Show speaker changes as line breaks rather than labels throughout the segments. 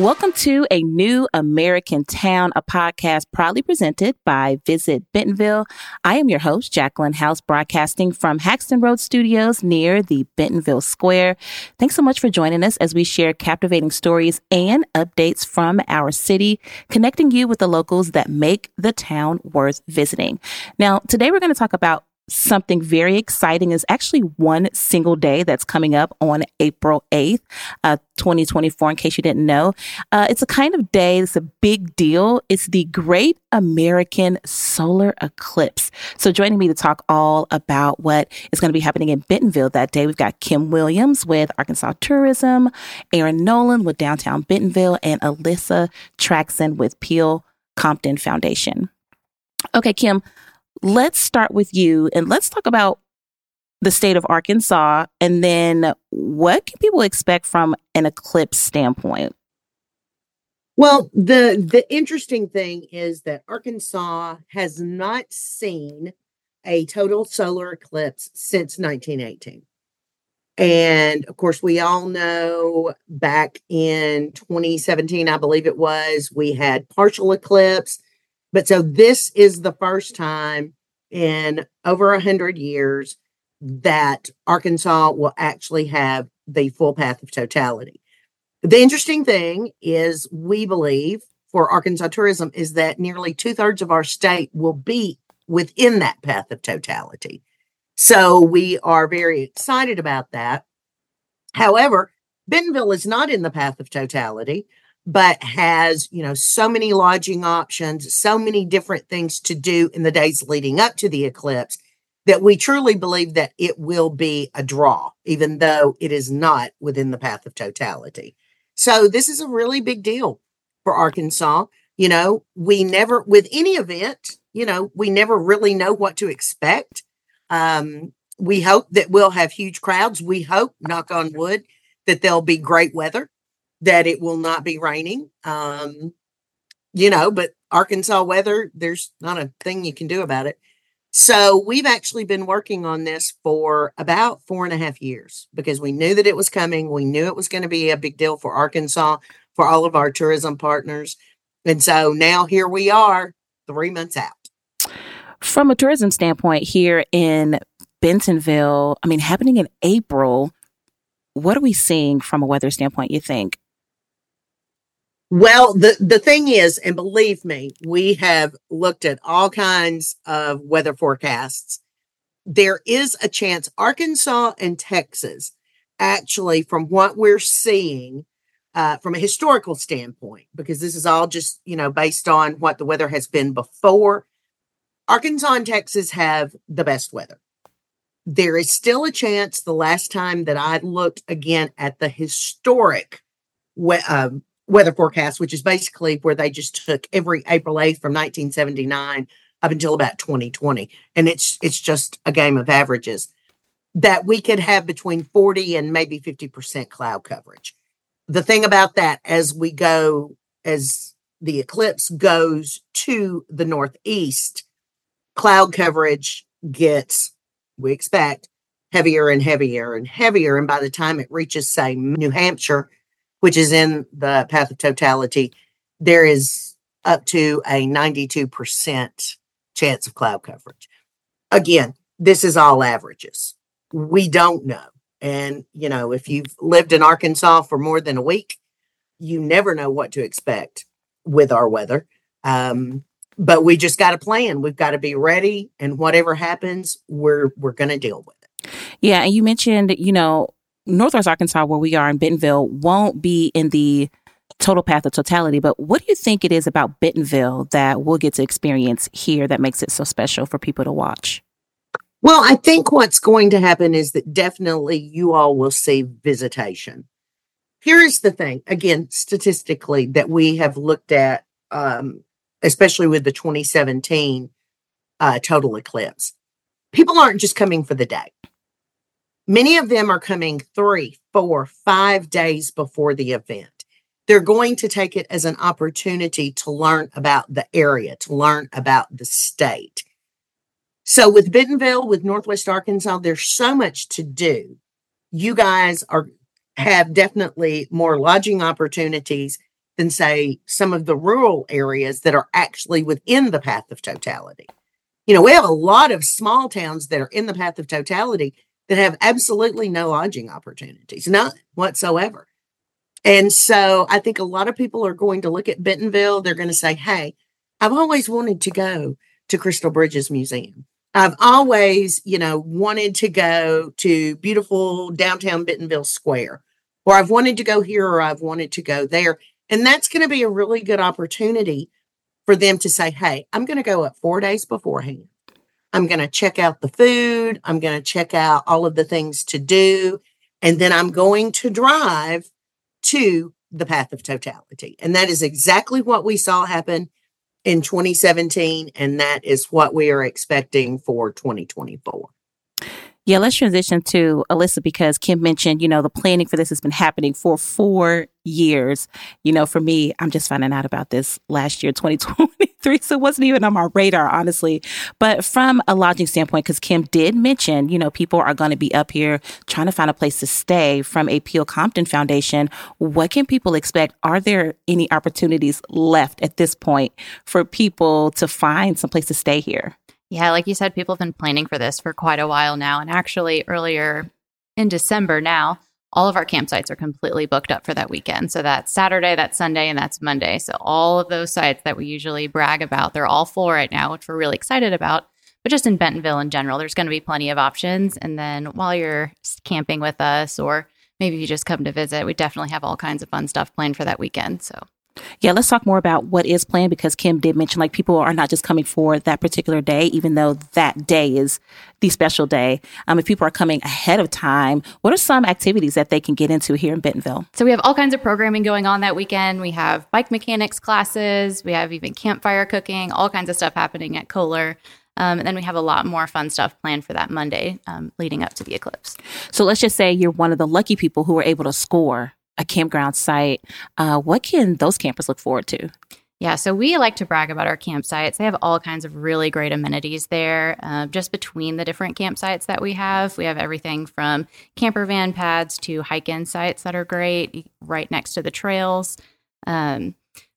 Welcome to a new American town, a podcast proudly presented by Visit Bentonville. I am your host, Jacqueline House, broadcasting from Haxton Road Studios near the Bentonville Square. Thanks so much for joining us as we share captivating stories and updates from our city, connecting you with the locals that make the town worth visiting. Now, today we're going to talk about something very exciting is actually one single day that's coming up on April 8th, uh, 2024, in case you didn't know. Uh, it's a kind of day, it's a big deal. It's the Great American Solar Eclipse. So, joining me to talk all about what is going to be happening in Bentonville that day, we've got Kim Williams with Arkansas Tourism, Aaron Nolan with Downtown Bentonville, and Alyssa Traxson with Peel Compton Foundation. Okay, Kim, let's start with you and let's talk about the state of Arkansas and then what can people expect from an eclipse standpoint?
Well, the the interesting thing is that Arkansas has not seen a total solar eclipse since 1918. And of course, we all know back in 2017, I believe it was, we had partial eclipse but so this is the first time in over a hundred years that Arkansas will actually have the full path of totality. The interesting thing is we believe for Arkansas tourism is that nearly two thirds of our state will be within that path of totality. So we are very excited about that. However, Bentonville is not in the path of totality but has, you know, so many lodging options, so many different things to do in the days leading up to the eclipse that we truly believe that it will be a draw, even though it is not within the path of totality. So this is a really big deal for Arkansas. You know, we never, with any event, you know, we never really know what to expect. Um, we hope that we'll have huge crowds. We hope, knock on wood, that there'll be great weather that it will not be raining. Um, you know, but Arkansas weather, there's not a thing you can do about it. So we've actually been working on this for about four and a half years because we knew that it was coming. We knew it was going to be a big deal for Arkansas, for all of our tourism partners. And so now here we are, three months out.
From a tourism standpoint, here in Bentonville, I mean, happening in April, what are we seeing from a weather standpoint, you think?
Well, the, the thing is, and believe me, we have looked at all kinds of weather forecasts. There is a chance Arkansas and Texas, actually, from what we're seeing, uh, from a historical standpoint, because this is all just, you know, based on what the weather has been before, Arkansas and Texas have the best weather. There is still a chance the last time that I looked again at the historic um, weather forecast, which is basically where they just took every April 8th from 1979 up until about 2020. And it's it's just a game of averages that we could have between 40 and maybe 50% cloud coverage. The thing about that as we go as the eclipse goes to the northeast, cloud coverage gets, we expect, heavier and heavier and heavier. And by the time it reaches, say, New Hampshire, which is in the path of totality, there is up to a 92% chance of cloud coverage. Again, this is all averages. We don't know. And, you know, if you've lived in Arkansas for more than a week, you never know what to expect with our weather. Um, but we just got to plan. We've got to be ready, and whatever happens, we're we're going to deal with it.
Yeah, and you mentioned, you know, Northwest Arkansas, where we are in Bentonville, won't be in the total path of totality. But what do you think it is about Bentonville that we'll get to experience here that makes it so special for people to watch?
Well, I think what's going to happen is that definitely you all will see visitation. Here's the thing again, statistically, that we have looked at, um, especially with the 2017 uh, total eclipse. People aren't just coming for the day. Many of them are coming three, four, five days before the event. They're going to take it as an opportunity to learn about the area, to learn about the state. So, with Bentonville, with Northwest Arkansas, there's so much to do. You guys are have definitely more lodging opportunities than, say, some of the rural areas that are actually within the path of totality. You know, we have a lot of small towns that are in the path of totality that have absolutely no lodging opportunities, none whatsoever. And so I think a lot of people are going to look at Bentonville. They're going to say, Hey, I've always wanted to go to Crystal Bridges Museum. I've always, you know, wanted to go to beautiful downtown Bentonville Square, or I've wanted to go here or I've wanted to go there. And that's going to be a really good opportunity for them to say, Hey, I'm going to go up four days beforehand. I'm going to check out the food. I'm going to check out all of the things to do. And then I'm going to drive to the path of totality. And that is exactly what we saw happen in 2017. And that is what we are expecting for 2024.
Yeah, let's transition to Alyssa because Kim mentioned, you know, the planning for this has been happening for four years. You know, for me, I'm just finding out about this last year, 2023. So it wasn't even on my radar, honestly. But from a lodging standpoint, because Kim did mention, you know, people are going to be up here trying to find a place to stay from a Peel Compton Foundation. What can people expect? Are there any opportunities left at this point for people to find some place to stay here?
Yeah, like you said, people have been planning for this for quite a while now. And actually, earlier in December now, all of our campsites are completely booked up for that weekend. So that's Saturday, that's Sunday, and that's Monday. So all of those sites that we usually brag about, they're all full right now, which we're really excited about. But just in Bentonville in general, there's going to be plenty of options. And then while you're camping with us, or maybe you just come to visit, we definitely have all kinds of fun stuff planned for that weekend. So
yeah, let's talk more about what is planned because Kim did mention like people are not just coming for that particular day, even though that day is the special day. Um, if people are coming ahead of time, what are some activities that they can get into here in Bentonville?
So we have all kinds of programming going on that weekend. We have bike mechanics classes, we have even campfire cooking, all kinds of stuff happening at Coler. Um, and then we have a lot more fun stuff planned for that Monday um, leading up to the eclipse.
So let's just say you're one of the lucky people who were able to score a campground site. Uh, what can those campers look forward to?
Yeah, so we like to brag about our campsites. They have all kinds of really great amenities there. Uh, just between the different campsites that we have, we have everything from camper van pads to hike in sites that are great right next to the trails. Um,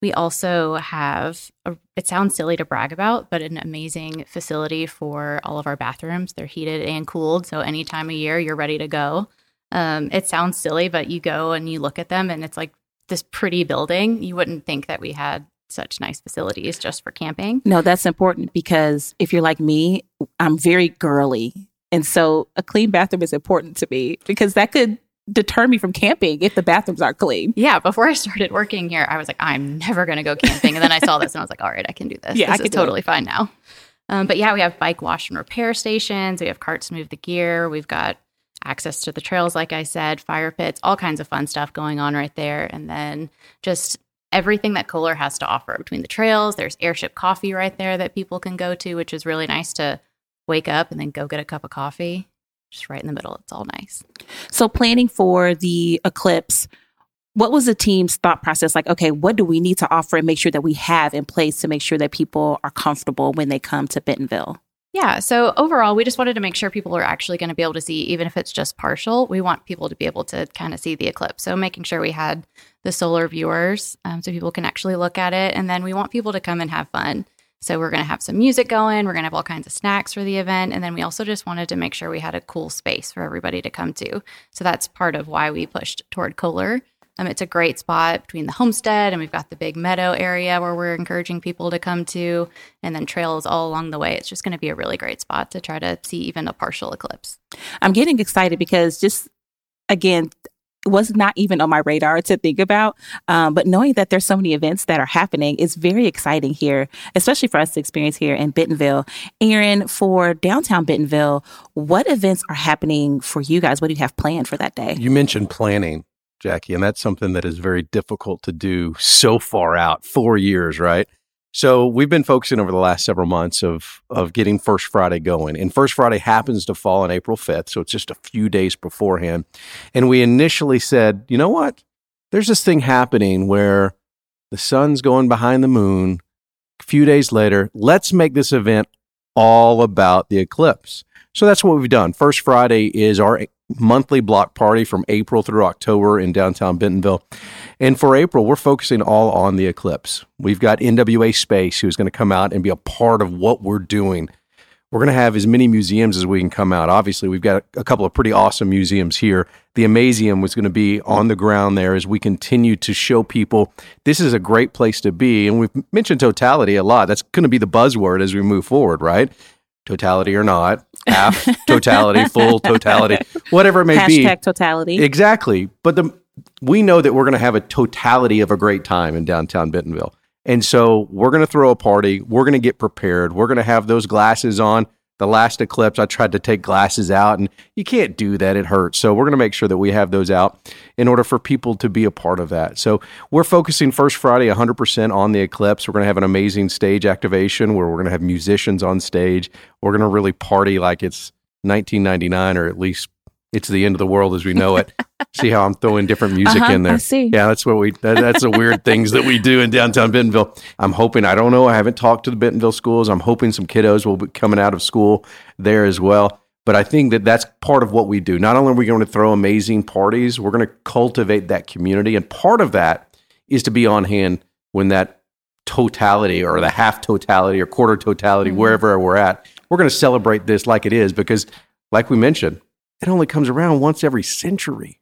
we also have, a, it sounds silly to brag about, but an amazing facility for all of our bathrooms. They're heated and cooled. So any time of year, you're ready to go. Um, it sounds silly, but you go and you look at them and it's like this pretty building. You wouldn't think that we had such nice facilities just for camping.
No, that's important because if you're like me, I'm very girly. And so a clean bathroom is important to me because that could deter me from camping if the bathrooms aren't clean.
Yeah, before I started working here, I was like, I'm never going to go camping. And then I saw this and I was like, all right, I can do this. Yeah, this I can totally fine now. Um, but yeah, we have bike wash and repair stations. We have carts to move the gear. We've got access to the trails, like I said, fire pits, all kinds of fun stuff going on right there. And then just everything that Coler has to offer between the trails. There's airship coffee right there that people can go to, which is really nice to wake up and then go get a cup of coffee just right in the middle. It's all nice.
So, planning for the eclipse, what was the team's thought process like? Okay, what do we need to offer and make sure that we have in place to make sure that people are comfortable when they come to Bentonville?
Yeah. So overall, we just wanted to make sure people are actually going to be able to see, even if it's just partial. We want people to be able to kind of see the eclipse. So making sure we had the solar viewers um, so people can actually look at it. And then we want people to come and have fun. So we're going to have some music going. We're going to have all kinds of snacks for the event. And then we also just wanted to make sure we had a cool space for everybody to come to. So that's part of why we pushed toward Coler um, it's a great spot between the homestead and we've got the big meadow area where we're encouraging people to come to, and then trails all along the way. It's just going to be a really great spot to try to see even a partial eclipse.
I'm getting excited because just again, was not even on my radar to think about. Um, but knowing that there's so many events that are happening is very exciting here, especially for us to experience here in Bentonville. Aaron, for downtown Bentonville, what events are happening for you guys? What do you have planned for that day?
You mentioned planning. Jackie. And that's something that is very difficult to do so far out, four years, right? So we've been focusing over the last several months of of getting First Friday going. And First Friday happens to fall on April 5th, so it's just a few days beforehand. And we initially said, you know what? There's this thing happening where the sun's going behind the moon. A few days later, let's make this event all about the eclipse. So that's what we've done. First Friday is our monthly block party from April through October in downtown Bentonville. And for April, we're focusing all on the eclipse. We've got NWA Space who's going to come out and be a part of what we're doing. We're going to have as many museums as we can come out. Obviously, we've got a couple of pretty awesome museums here. The Amazeum was going to be on the ground there as we continue to show people this is a great place to be. And we've mentioned totality a lot. That's going to be the buzzword as we move forward, right? Totality or not, half totality, full totality, whatever it may
Hashtag
be.
Hashtag totality.
Exactly. But the we know that we're going to have a totality of a great time in downtown Bentonville. And so we're going to throw a party. We're going to get prepared. We're going to have those glasses on. The last eclipse, I tried to take glasses out, and you can't do that. It hurts. So we're going to make sure that we have those out in order for people to be a part of that. So we're focusing First Friday 100% on the eclipse. We're going to have an amazing stage activation where we're going to have musicians on stage. We're going to really party like it's 1999 or at least it's the end of the world as we know it. see how I'm throwing different music
Uh-huh,
in there.
I see.
Yeah, that's what we. That, that's the weird things that we do in downtown Bentonville. I'm hoping. I don't know. I haven't talked to the Bentonville schools. I'm hoping some kiddos will be coming out of school there as well. But I think that that's part of what we do. Not only are we going to throw amazing parties, we're going to cultivate that community, and part of that is to be on hand when that totality or the half totality or quarter totality, wherever we're at, we're going to celebrate this like it is because, like we mentioned, it only comes around once every century.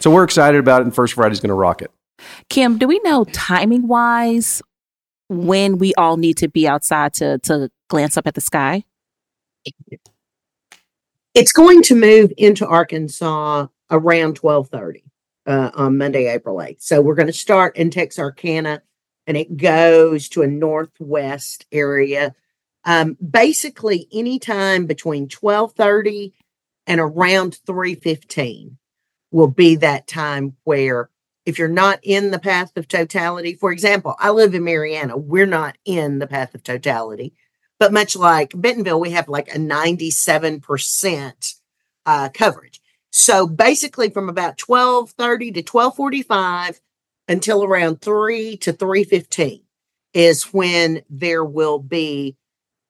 So we're excited about it, and First Friday's going to rock it.
Kim, do we know timing wise when we all need to be outside to to glance up at the sky?
It's going to move into Arkansas around 1230 uh, on Monday, April 8th. So we're going to start in Texarkana and it goes to a northwest area. Um, basically, anytime between 1230 and around 315 will be that time where if you're not in the path of totality, for example, I live in Marianna, we're not in the path of totality. But much like Bentonville, we have like a 97% uh, coverage. So basically, from about 1230 to 1245 until around 3 to 315 is when there will be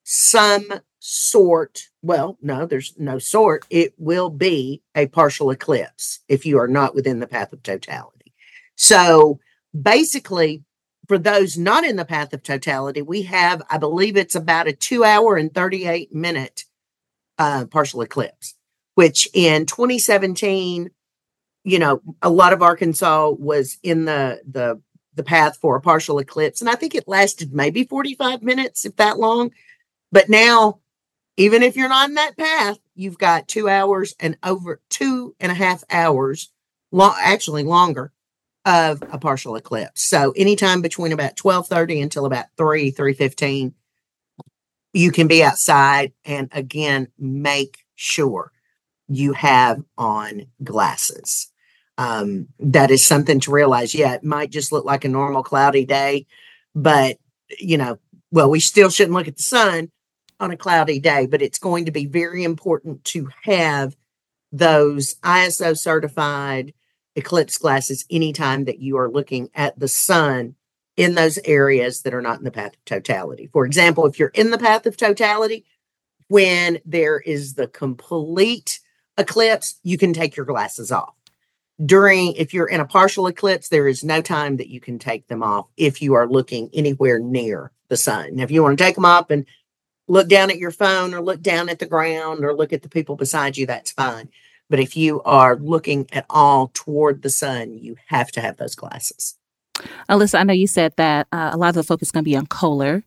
some sort. Well, no, there's no sort. It will be a partial eclipse if you are not within the path of totality. So basically, for those not in the path of totality, we have, I believe it's about a two hour and 38 minute uh, partial eclipse, which in 2017, you know, a lot of Arkansas was in the, the, the path for a partial eclipse. And I think it lasted maybe 45 minutes, if that long. But now, even if you're not in that path, you've got two hours and over two and a half hours, long, actually longer of a partial eclipse. So anytime between about 1230 until about 3, 315, you can be outside and again make sure you have on glasses. Um, that is something to realize. Yeah, it might just look like a normal cloudy day, but you know, well, we still shouldn't look at the sun on a cloudy day, but it's going to be very important to have those ISO certified eclipse glasses anytime that you are looking at the sun in those areas that are not in the path of totality. For example, if you're in the path of totality, when there is the complete eclipse, you can take your glasses off. During, if you're in a partial eclipse, there is no time that you can take them off if you are looking anywhere near the sun. Now, if you want to take them off and look down at your phone or look down at the ground or look at the people beside you, that's fine. But if you are looking at all toward the sun, you have to have those glasses.
Alyssa, I know you said that uh, a lot of the focus is going to be on Coler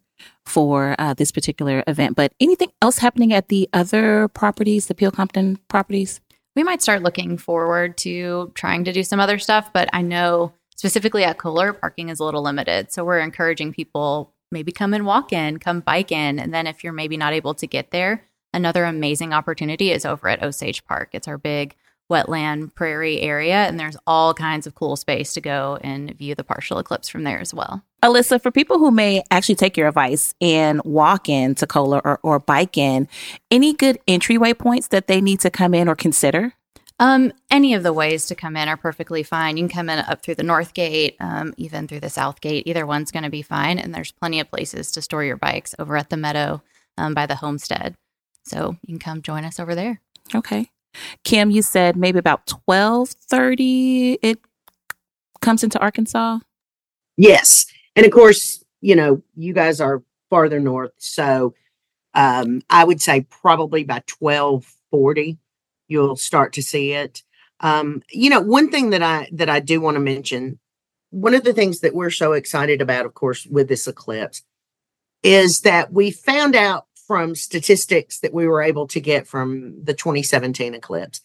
for uh, this particular event, but anything else happening at the other properties, the Peel Compton properties?
We might start looking forward to trying to do some other stuff, but I know specifically at Coler, parking is a little limited. So we're encouraging people maybe come and walk in, come bike in. And then if you're maybe not able to get there, another amazing opportunity is over at Osage Park. It's our big wetland prairie area, and there's all kinds of cool space to go and view the partial eclipse from there as well.
Alyssa, for people who may actually take your advice and walk in to Coler or, or bike in, any good entryway points that they need to come in or consider?
Um, any of the ways to come in are perfectly fine. You can come in up through the north gate, um, even through the south gate. Either one's going to be fine. And there's plenty of places to store your bikes over at the meadow um, by the homestead. So you can come join us over there.
Okay. Kim, you said maybe about 1230 it comes into Arkansas.
Yes. And of course, you know, you guys are farther north. So um, I would say probably by 1240, you'll start to see it. Um, you know, one thing that I that I do want to mention, one of the things that we're so excited about, of course, with this eclipse, is that we found out from statistics that we were able to get from the 2017 eclipse.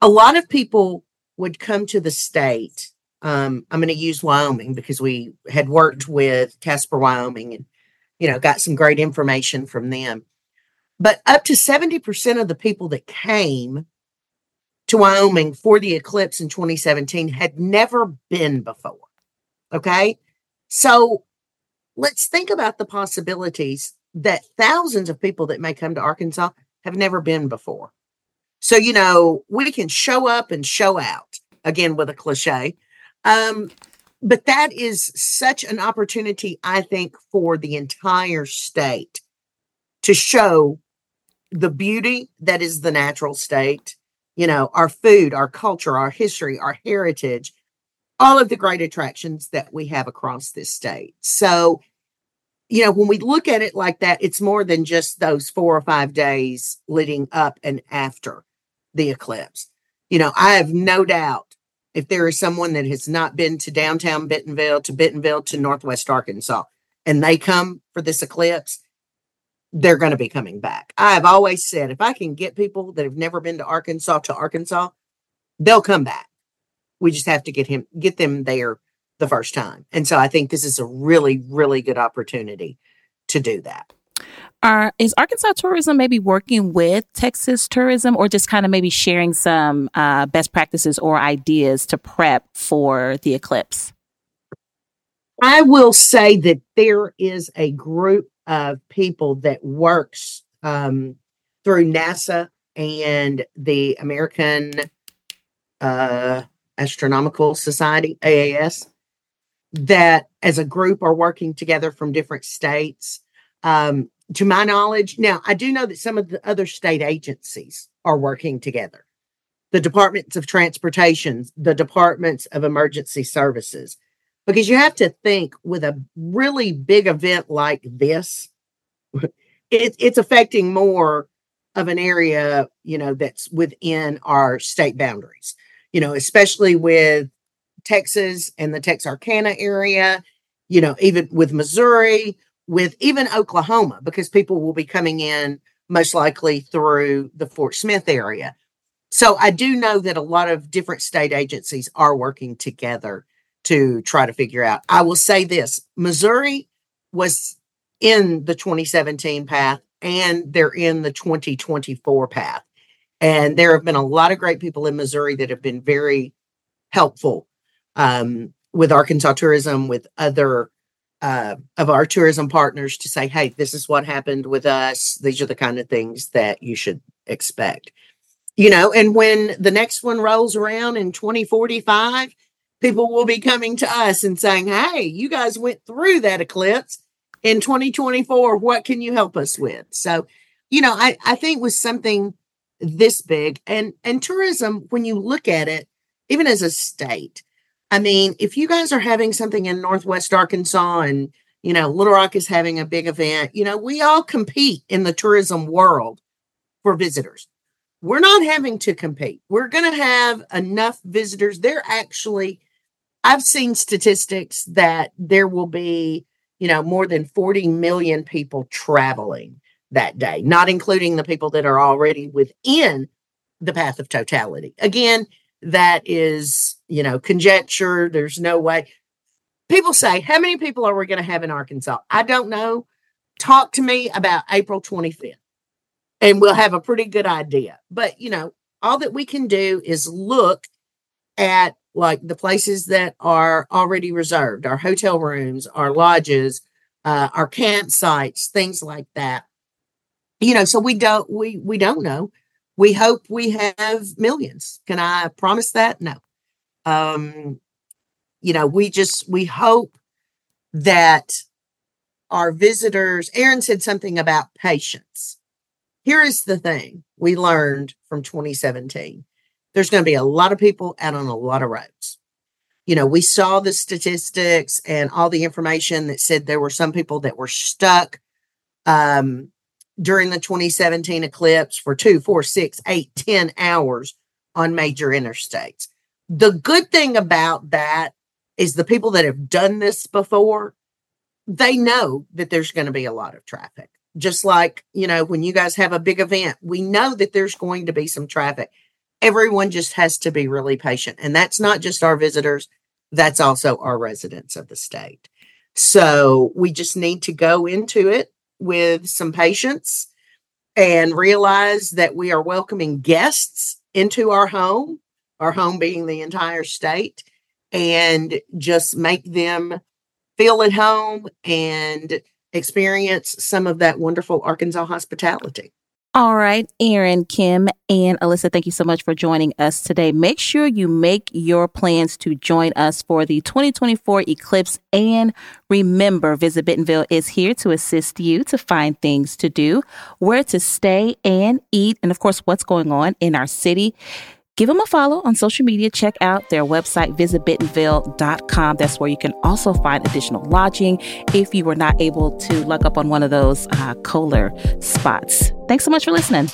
A lot of people would come to the state. Um, I'm going to use Wyoming because we had worked with Casper, Wyoming, and you know got some great information from them. But up to 70% of the people that came to Wyoming for the eclipse in 2017 had never been before. Okay. So let's think about the possibilities that thousands of people that may come to Arkansas have never been before. So, you know, we can show up and show out again with a cliche. Um, but that is such an opportunity, I think, for the entire state to show the beauty that is the natural state, you know, our food, our culture, our history, our heritage, all of the great attractions that we have across this state. So, you know, when we look at it like that, it's more than just those four or five days leading up and after the eclipse. You know, I have no doubt if there is someone that has not been to downtown Bentonville, to Bentonville, to Northwest Arkansas, and they come for this eclipse, they're going to be coming back. I've always said if I can get people that have never been to Arkansas to Arkansas, they'll come back. We just have to get him get them there the first time. And so I think this is a really, really good opportunity to do that.
Are is Arkansas tourism maybe working with Texas tourism or just kind of maybe sharing some uh, best practices or ideas to prep for the eclipse?
I will say that there is a group of people that works um, through NASA and the American uh, Astronomical Society, AAS, that as a group are working together from different states. Um, to my knowledge, now I do know that some of the other state agencies are working together. The departments of transportation, the departments of emergency services, because you have to think with a really big event like this, it, it's affecting more of an area, you know, that's within our state boundaries, you know, especially with Texas and the Texarkana area, you know, even with Missouri, with even Oklahoma, because people will be coming in most likely through the Fort Smith area. So I do know that a lot of different state agencies are working together to try to figure out. I will say this Missouri was in the 2017 path and they're in the 2024 path. And there have been a lot of great people in Missouri that have been very helpful um, with Arkansas Tourism, with other uh, of our tourism partners to say, hey, this is what happened with us. These are the kind of things that you should expect. You know, and when the next one rolls around in 2045, people will be coming to us and saying, hey, you guys went through that eclipse in 2024. What can you help us with? So, you know, I, I think with something this big and and tourism, when you look at it, even as a state, I mean, if you guys are having something in Northwest Arkansas and, you know, Little Rock is having a big event, you know, we all compete in the tourism world for visitors. We're not having to compete. We're going to have enough visitors. They're actually, I've seen statistics that there will be, you know, more than 40 million people traveling that day, not including the people that are already within the path of totality. Again, that is, you know, conjecture. There's no way. People say, how many people are we going to have in Arkansas? I don't know. Talk to me about April 25th and we'll have a pretty good idea. But, you know, all that we can do is look at like the places that are already reserved, our hotel rooms, our lodges, uh, our campsites, things like that. You know, so we don't we we don't know we hope we have millions. Can I promise that? No. Um, you know, we just we hope that our visitors, Aaron said something about patience. here is the thing we learned from 2017 there's going to be a lot of people out on a lot of roads. You know, we saw the statistics and all the information that said there were some people that were stuck um, during the 2017 eclipse for two, four, six, eight, ten hours on major interstates. The good thing about that is the people that have done this before, they know that there's going to be a lot of traffic. Just like, you know, when you guys have a big event, we know that there's going to be some traffic everyone just has to be really patient. And that's not just our visitors, that's also our residents of the state. So we just need to go into it with some patience and realize that we are welcoming guests into our home, our home being the entire state, and just make them feel at home and experience some of that wonderful Arkansas hospitality.
All right, Aaron, Kim, and Alyssa, thank you so much for joining us today. Make sure you make your plans to join us for the 2024 eclipse. And remember, Visit Bentonville is here to assist you to find things to do, where to stay and eat, and of course, what's going on in our city give them a follow on social media. Check out their website, visitbentonville.com. That's where you can also find additional lodging if you were not able to look up on one of those uh, Coler spots. Thanks so much for listening.